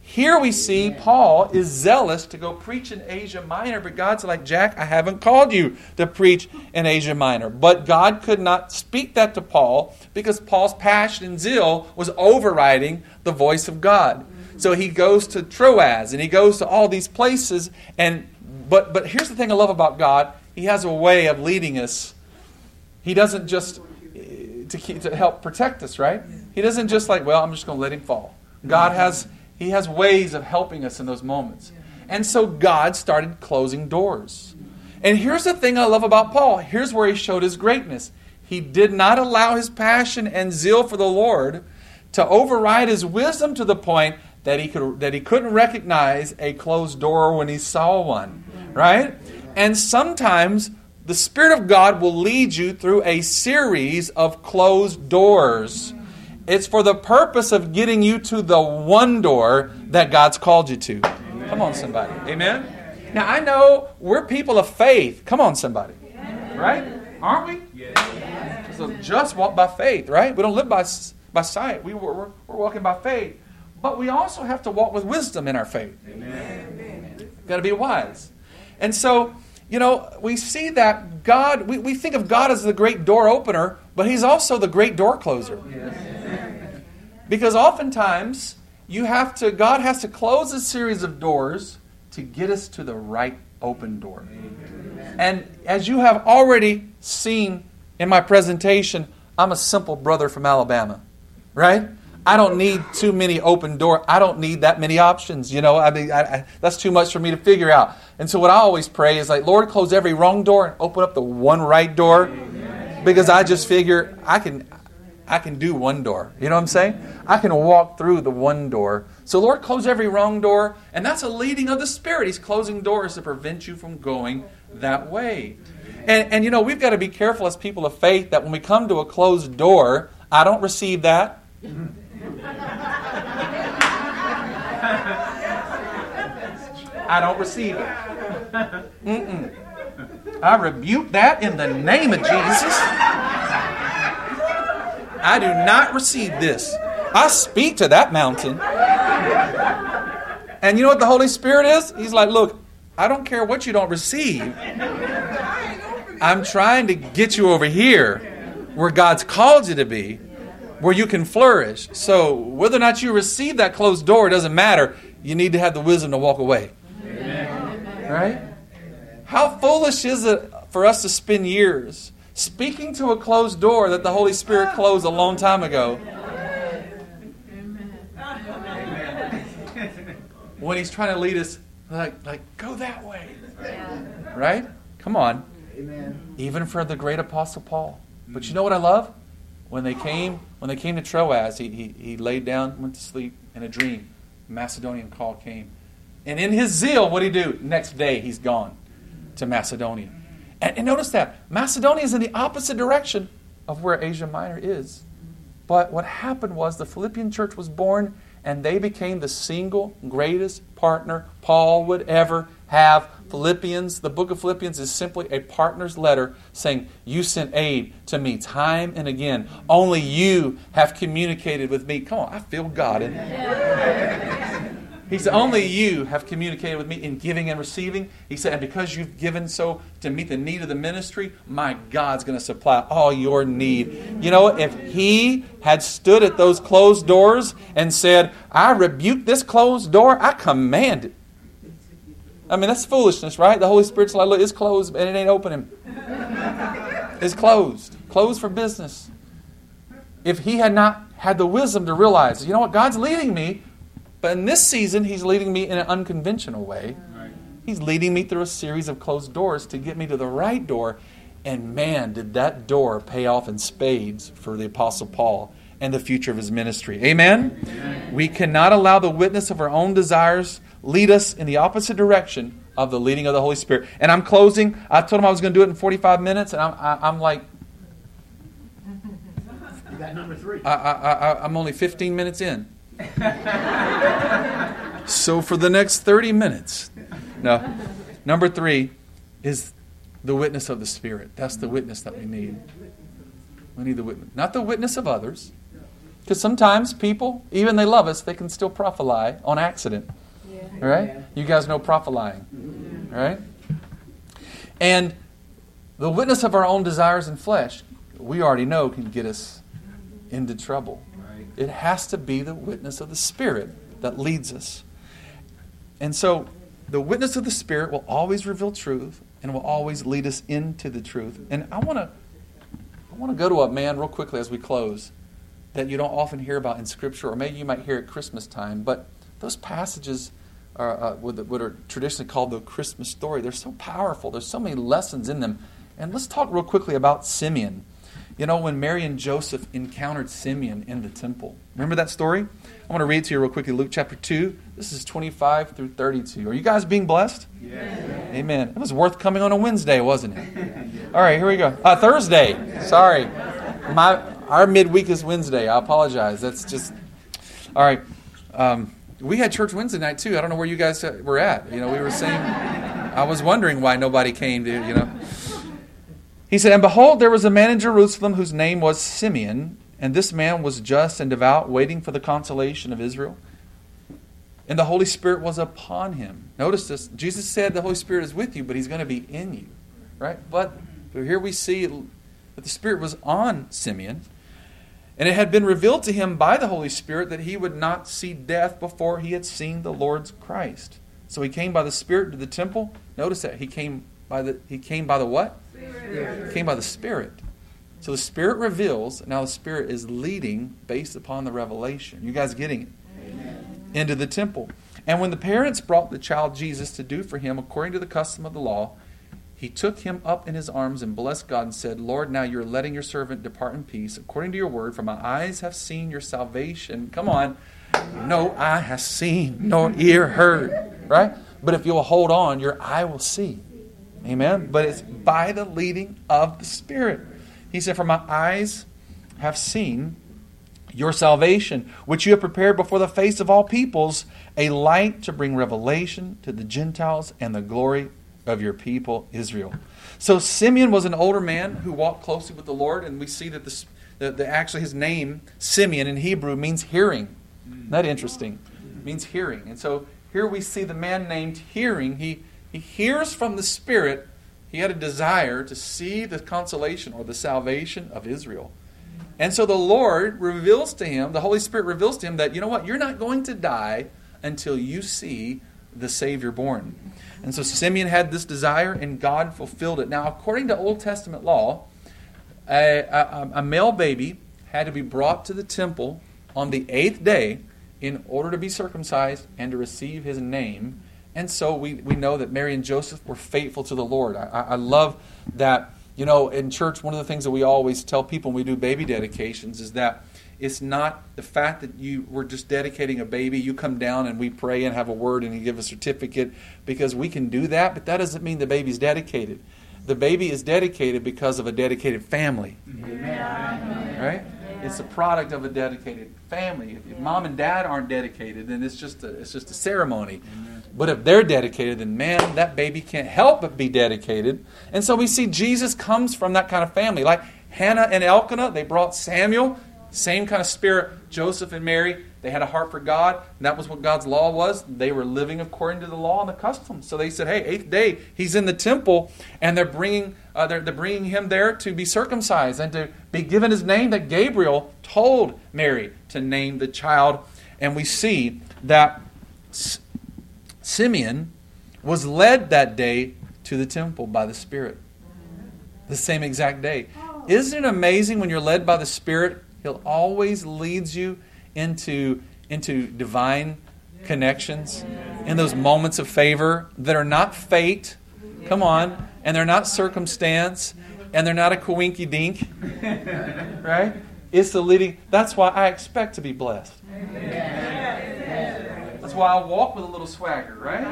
Here we see Paul is zealous to go preach in Asia Minor, but God's like, Jack, I haven't called you to preach in Asia Minor. But God could not speak that to Paul because Paul's passion and zeal was overriding the voice of God. So he goes to Troas and he goes to all these places. And but but here's the thing I love about God: He has a way of leading us. He doesn't just eh, to keep, to help protect us, right? He doesn't just like, well, I'm just going to let him fall. God has he has ways of helping us in those moments. And so God started closing doors. And here's the thing I love about Paul. Here's where he showed his greatness. He did not allow his passion and zeal for the Lord to override his wisdom to the point that he could that he couldn't recognize a closed door when he saw one. Right? And sometimes the Spirit of God will lead you through a series of closed doors. It's for the purpose of getting you to the one door that God's called you to. Amen. Come on, somebody. Amen? Now, I know we're people of faith. Come on, somebody. Right? Aren't we? So just walk by faith, right? We don't live by, by sight. We, we're, we're walking by faith. But we also have to walk with wisdom in our faith. Amen. Got to be wise. And so, you know, we see that God, we, we think of God as the great door opener, but He's also the great door closer. Yes. Because oftentimes you have to God has to close a series of doors to get us to the right open door. And as you have already seen in my presentation, I'm a simple brother from Alabama, right? I don't need too many open doors. I don't need that many options. You know, I mean, I, I, that's too much for me to figure out. And so, what I always pray is like, Lord, close every wrong door and open up the one right door, because I just figure I can. I can do one door. You know what I'm saying? I can walk through the one door. So, Lord, close every wrong door, and that's a leading of the Spirit. He's closing doors to prevent you from going that way. And, and you know, we've got to be careful as people of faith that when we come to a closed door, I don't receive that. I don't receive it. Mm-mm. I rebuke that in the name of Jesus. I do not receive this. I speak to that mountain. And you know what the Holy Spirit is? He's like, look, I don't care what you don't receive. I'm trying to get you over here where God's called you to be, where you can flourish. So whether or not you receive that closed door doesn't matter. You need to have the wisdom to walk away. Amen. Right? How foolish is it for us to spend years speaking to a closed door that the Holy Spirit closed a long time ago? When He's trying to lead us, like, like go that way. Right? Come on. Amen. Even for the great apostle Paul. But you know what I love? When they came, when they came to Troas, he, he, he laid down, went to sleep in a dream. Macedonian call came. And in his zeal, what did he do? Next day, he's gone to Macedonia. And, and notice that Macedonia is in the opposite direction of where Asia Minor is. But what happened was the Philippian church was born, and they became the single greatest partner Paul would ever have. Philippians, the book of Philippians is simply a partner's letter saying, You sent aid to me time and again. Only you have communicated with me. Come on, I feel God in He said, Only you have communicated with me in giving and receiving. He said, And because you've given so to meet the need of the ministry, my God's going to supply all your need. You know, if He had stood at those closed doors and said, I rebuke this closed door, I command it. I mean, that's foolishness, right? The Holy Spirit's like, look, it's closed and it ain't opening. It's closed. Closed for business. If he had not had the wisdom to realize, you know what, God's leading me, but in this season, he's leading me in an unconventional way. He's leading me through a series of closed doors to get me to the right door. And man, did that door pay off in spades for the Apostle Paul and the future of his ministry. Amen? Amen? We cannot allow the witness of our own desires lead us in the opposite direction of the leading of the Holy Spirit. And I'm closing. I told him I was going to do it in 45 minutes, and I'm, I, am like, you got number three. I, I, I'm only 15 minutes in. so for the next 30 minutes, no. Number three is the witness of the Spirit. That's the witness that we need. We need the witness, not the witness of others, because sometimes people, even they love us, they can still prophesy on accident. Yeah. Right? You guys know prophesying. Right? And the witness of our own desires and flesh, we already know can get us into trouble. It has to be the witness of the Spirit that leads us. And so the witness of the Spirit will always reveal truth and will always lead us into the truth. And I want to I want to go to a man real quickly as we close that you don't often hear about in Scripture, or maybe you might hear at Christmas time. But those passages are uh, what are traditionally called the Christmas story. They're so powerful. There's so many lessons in them. And let's talk real quickly about Simeon. You know, when Mary and Joseph encountered Simeon in the temple. Remember that story? I want to read to you real quickly Luke chapter 2. This is 25 through 32. Are you guys being blessed? Yes. Amen. It was worth coming on a Wednesday, wasn't it? All right, here we go. Uh, Thursday. Sorry. My our midweek is Wednesday. I apologize. That's just all right. Um, we had church Wednesday night too. I don't know where you guys were at. You know, we were saying. I was wondering why nobody came to. You know. He said, And behold, there was a man in Jerusalem whose name was Simeon, and this man was just and devout, waiting for the consolation of Israel. And the Holy Spirit was upon him. Notice this. Jesus said the Holy Spirit is with you, but he's going to be in you. Right? But here we see that the Spirit was on Simeon. And it had been revealed to him by the Holy Spirit that he would not see death before he had seen the Lord's Christ. So he came by the Spirit to the temple. Notice that he came by the he came by the what? Spirit. He came by the Spirit. So the Spirit reveals. Now the Spirit is leading based upon the revelation. You guys getting it? Amen. Into the temple. And when the parents brought the child Jesus to do for him according to the custom of the law, he took him up in his arms and blessed God and said, Lord, now you're letting your servant depart in peace according to your word, for my eyes have seen your salvation. Come on. No eye has seen, nor ear heard. Right? But if you'll hold on, your eye will see. Amen. But it's by the leading of the Spirit. He said, For my eyes have seen your salvation, which you have prepared before the face of all peoples, a light to bring revelation to the Gentiles and the glory of your people Israel. So Simeon was an older man who walked closely with the Lord, and we see that the, the, actually his name, Simeon in Hebrew, means hearing. Isn't that interesting? It means hearing. And so here we see the man named hearing. He, he hears from the Spirit. He had a desire to see the consolation or the salvation of Israel. And so the Lord reveals to him, the Holy Spirit reveals to him that, you know what, you're not going to die until you see the Savior born. And so Simeon had this desire, and God fulfilled it. Now, according to Old Testament law, a, a, a male baby had to be brought to the temple on the eighth day in order to be circumcised and to receive his name. And so we, we know that Mary and Joseph were faithful to the Lord. I, I love that, you know, in church, one of the things that we always tell people when we do baby dedications is that it's not the fact that you were just dedicating a baby. You come down and we pray and have a word and you give a certificate because we can do that, but that doesn't mean the baby's dedicated. The baby is dedicated because of a dedicated family. Amen. Right? It's a product of a dedicated family. If, if mom and dad aren't dedicated, then it's just a, it's just a ceremony. But if they're dedicated, then man, that baby can't help but be dedicated. And so we see Jesus comes from that kind of family. Like Hannah and Elkanah, they brought Samuel same kind of spirit. Joseph and Mary, they had a heart for God. And that was what God's law was. They were living according to the law and the customs. So they said, hey, eighth day, he's in the temple, and they're bringing, uh, they're, they're bringing him there to be circumcised and to be given his name that Gabriel told Mary to name the child. And we see that Simeon was led that day to the temple by the Spirit. The same exact day. Isn't it amazing when you're led by the Spirit He'll always leads you into, into divine connections in those moments of favor that are not fate. Come on. And they're not circumstance. And they're not a coinky dink. Right? It's the leading. That's why I expect to be blessed. That's I walk with a little swagger, right?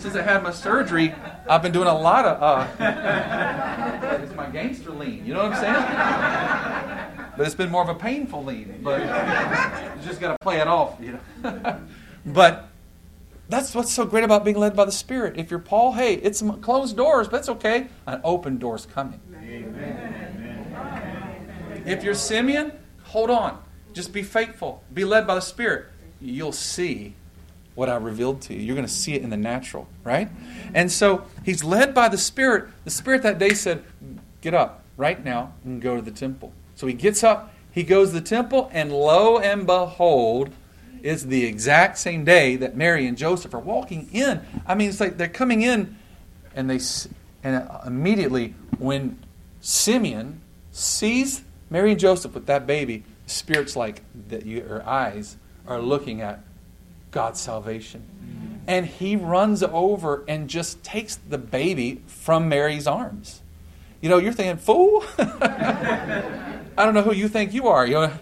Since I had my surgery, I've been doing a lot of. Uh, it's my gangster lean. You know what I'm saying? But it's been more of a painful lean. But you just got to play it off, you know. but that's what's so great about being led by the Spirit. If you're Paul, hey, it's closed doors, but it's okay. An open door's coming. Amen. If you're Simeon, hold on. Just be faithful. Be led by the Spirit. You'll see what I revealed to you. You're going to see it in the natural, right? And so he's led by the Spirit. The Spirit that day said, Get up right now and go to the temple. So he gets up, he goes to the temple, and lo and behold, it's the exact same day that Mary and Joseph are walking in. I mean, it's like they're coming in, and they and uh, immediately when Simeon sees Mary and Joseph with that baby, Spirit's like that. Your eyes are looking at God's salvation, and he runs over and just takes the baby from Mary's arms. You know, you're thinking, fool. I don't know who you think you are. You know,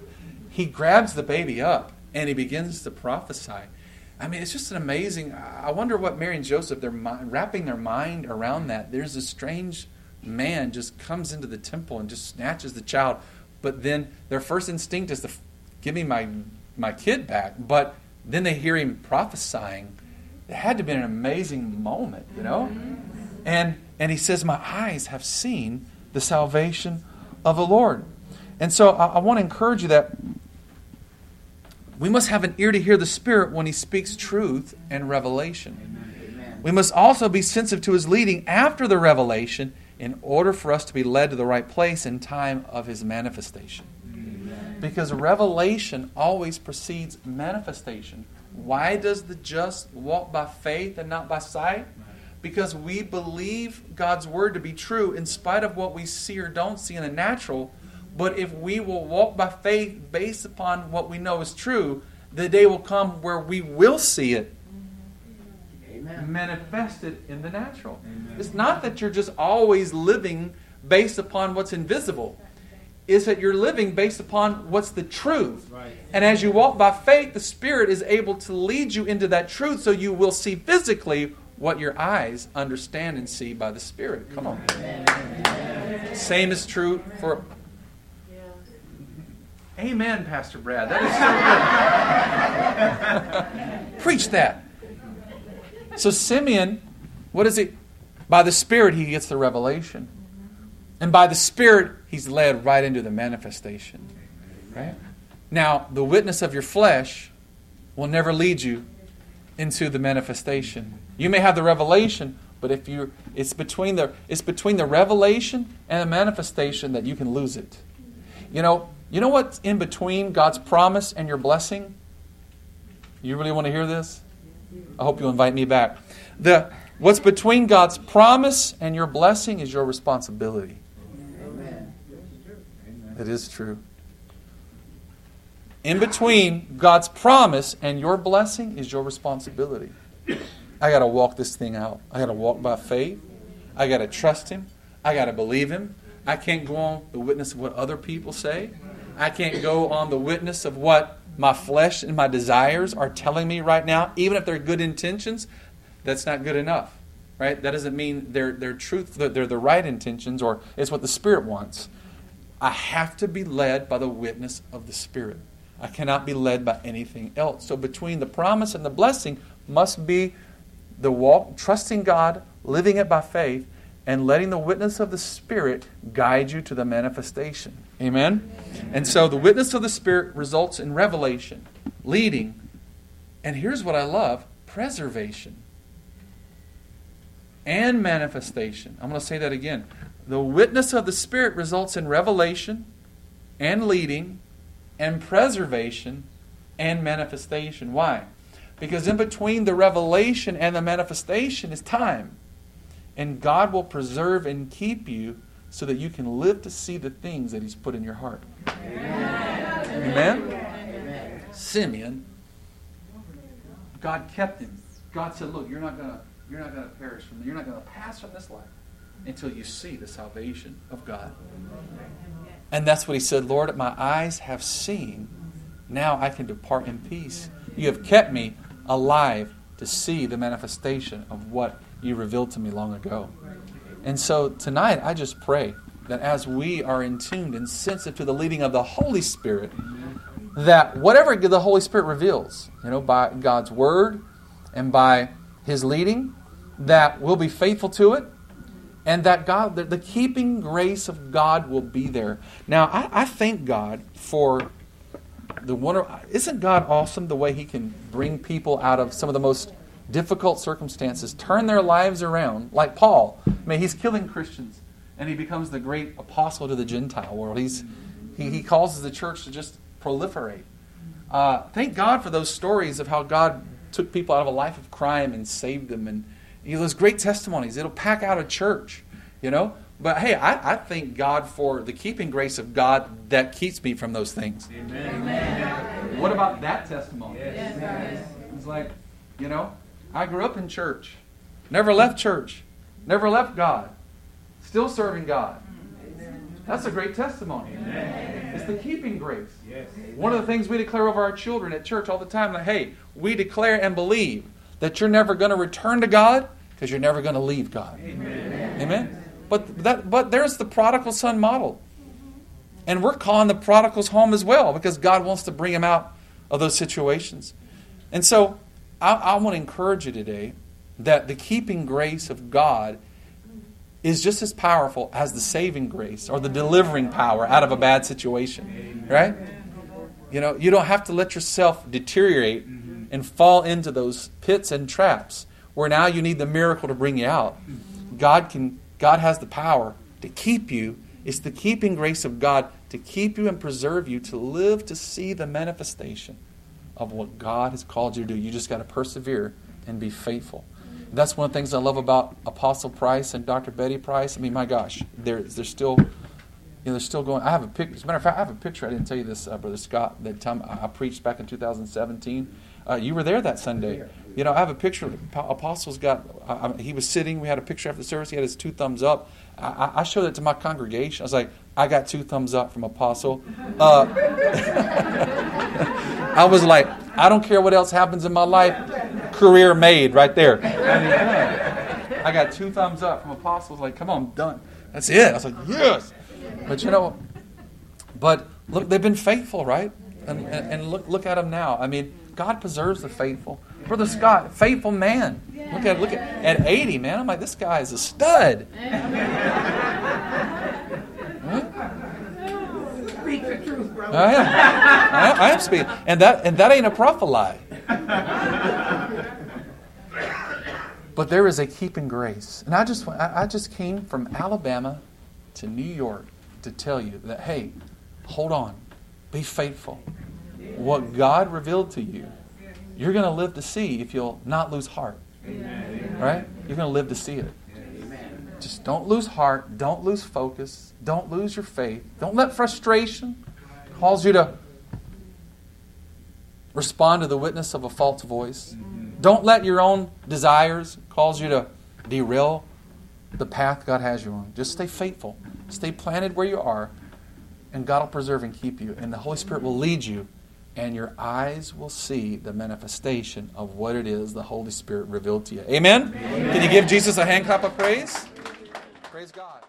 he grabs the baby up and he begins to prophesy. I mean, it's just an amazing. I wonder what Mary and Joseph they're wrapping their mind around that. There's a strange man just comes into the temple and just snatches the child, but then their first instinct is to give me my my kid back. But then they hear him prophesying. It had to be an amazing moment, you know. And and he says, "My eyes have seen the salvation of the Lord." And so I, I want to encourage you that we must have an ear to hear the Spirit when He speaks truth and revelation. Amen. We must also be sensitive to His leading after the revelation in order for us to be led to the right place in time of His manifestation. Because revelation always precedes manifestation. Why does the just walk by faith and not by sight? Because we believe God's word to be true in spite of what we see or don't see in the natural but if we will walk by faith based upon what we know is true, the day will come where we will see it Amen. manifested in the natural. Amen. It's not that you're just always living based upon what's invisible. It's that you're living based upon what's the truth. Right. And as you walk by faith, the Spirit is able to lead you into that truth so you will see physically what your eyes understand and see by the Spirit. Come on. Amen. Same is true for Amen, Pastor Brad. That is so good. Preach that. So, Simeon, what is it? By the Spirit, he gets the revelation. And by the Spirit, he's led right into the manifestation. Right? Now, the witness of your flesh will never lead you into the manifestation. You may have the revelation, but if you it's between the it's between the revelation and the manifestation that you can lose it. You know, you know what's in between God's promise and your blessing? You really want to hear this? I hope you'll invite me back. The what's between God's promise and your blessing is your responsibility. It is true. In between God's promise and your blessing is your responsibility. I got to walk this thing out. I got to walk by faith. I got to trust Him. I got to believe Him. I can't go on the witness of what other people say. I can't go on the witness of what my flesh and my desires are telling me right now, even if they're good intentions. That's not good enough, right? That doesn't mean they're they're truth, they're the right intentions, or it's what the Spirit wants. I have to be led by the witness of the Spirit. I cannot be led by anything else. So between the promise and the blessing must be the walk, trusting God, living it by faith, and letting the witness of the Spirit guide you to the manifestation. Amen? And so the witness of the Spirit results in revelation, leading, and here's what I love preservation and manifestation. I'm going to say that again. The witness of the Spirit results in revelation and leading and preservation and manifestation. Why? Because in between the revelation and the manifestation is time. And God will preserve and keep you so that you can live to see the things that He's put in your heart. Amen? Amen? Amen. Simeon, God kept him. God said, Look, you're not gonna you're not gonna perish from you're not gonna pass from this life until you see the salvation of God. And that's what he said, Lord, my eyes have seen. Now I can depart in peace. You have kept me alive to see the manifestation of what you revealed to me long ago. And so tonight, I just pray that as we are in tuned and sensitive to the leading of the Holy Spirit, that whatever the Holy Spirit reveals, you know, by God's Word and by His leading, that we'll be faithful to it and that God, the, the, keeping grace of God will be there. Now, I, I thank God for the wonder. Isn't God awesome the way He can bring people out of some of the most difficult circumstances, turn their lives around, like Paul? I mean, he's killing Christians, and he becomes the great apostle to the Gentile world. He's, he, he causes the church to just proliferate. Uh, thank God for those stories of how God took people out of a life of crime and saved them. And you know, those great testimonies. It'll pack out a church, you know. But hey, I, I thank God for the keeping grace of God that keeps me from those things. Amen. Amen. What about that testimony? Yes. It's like, you know, I grew up in church, never left church, never left God, still serving God. That's a great testimony. Amen. It's the keeping grace. Yes. One of the things we declare over our children at church all the time that, hey, we declare and believe that you're never going to return to God because you're never going to leave God. Amen. Amen. But that but there's the prodigal son model. And we're calling the prodigals home as well because God wants to bring them out of those situations. And so I, I want to encourage you today that the keeping grace of God is just as powerful as the saving grace or the delivering power out of a bad situation. Right? You know, you don't have to let yourself deteriorate mm-hmm. and fall into those pits and traps where now you need the miracle to bring you out. God can God has the power to keep you. It's the keeping grace of God to keep you and preserve you to live to see the manifestation of what God has called you to do. You just got to persevere and be faithful. That's one of the things I love about Apostle Price and Dr. Betty Price. I mean, my gosh, they're, they're still you know, they're still going. I have a picture. As a matter of fact, I have a picture. I didn't tell you this, uh, Brother Scott. That time I preached back in 2017. Uh, you were there that Sunday. You know, I have a picture. Apostles got. Uh, he was sitting. We had a picture after the service. He had his two thumbs up. I, I showed it to my congregation. I was like, I got two thumbs up from Apostle. Uh, I was like, I don't care what else happens in my life. Career made right there. I, I got two thumbs up from Apostles. Like, come on, done. That's it. I was like, yes. But you know, but look, they've been faithful, right? And, and, and look, look at them now. I mean, God preserves the faithful. Brother Scott, faithful man. Look at look at at 80, man. I'm like, this guy is a stud. I am. I am, I am speaking, and that and that ain't a prophet lie. But there is a keeping grace, and I just I just came from Alabama to New York to tell you that hey, hold on, be faithful. What God revealed to you, you're going to live to see if you'll not lose heart. Right? You're going to live to see it. Just don't lose heart. Don't lose focus. Don't lose your faith. Don't let frustration cause you to respond to the witness of a false voice. Mm-hmm. Don't let your own desires cause you to derail the path God has you on. Just stay faithful. Stay planted where you are, and God will preserve and keep you. And the Holy Spirit will lead you, and your eyes will see the manifestation of what it is the Holy Spirit revealed to you. Amen? Amen. Can you give Jesus a hand clap of praise? Praise God.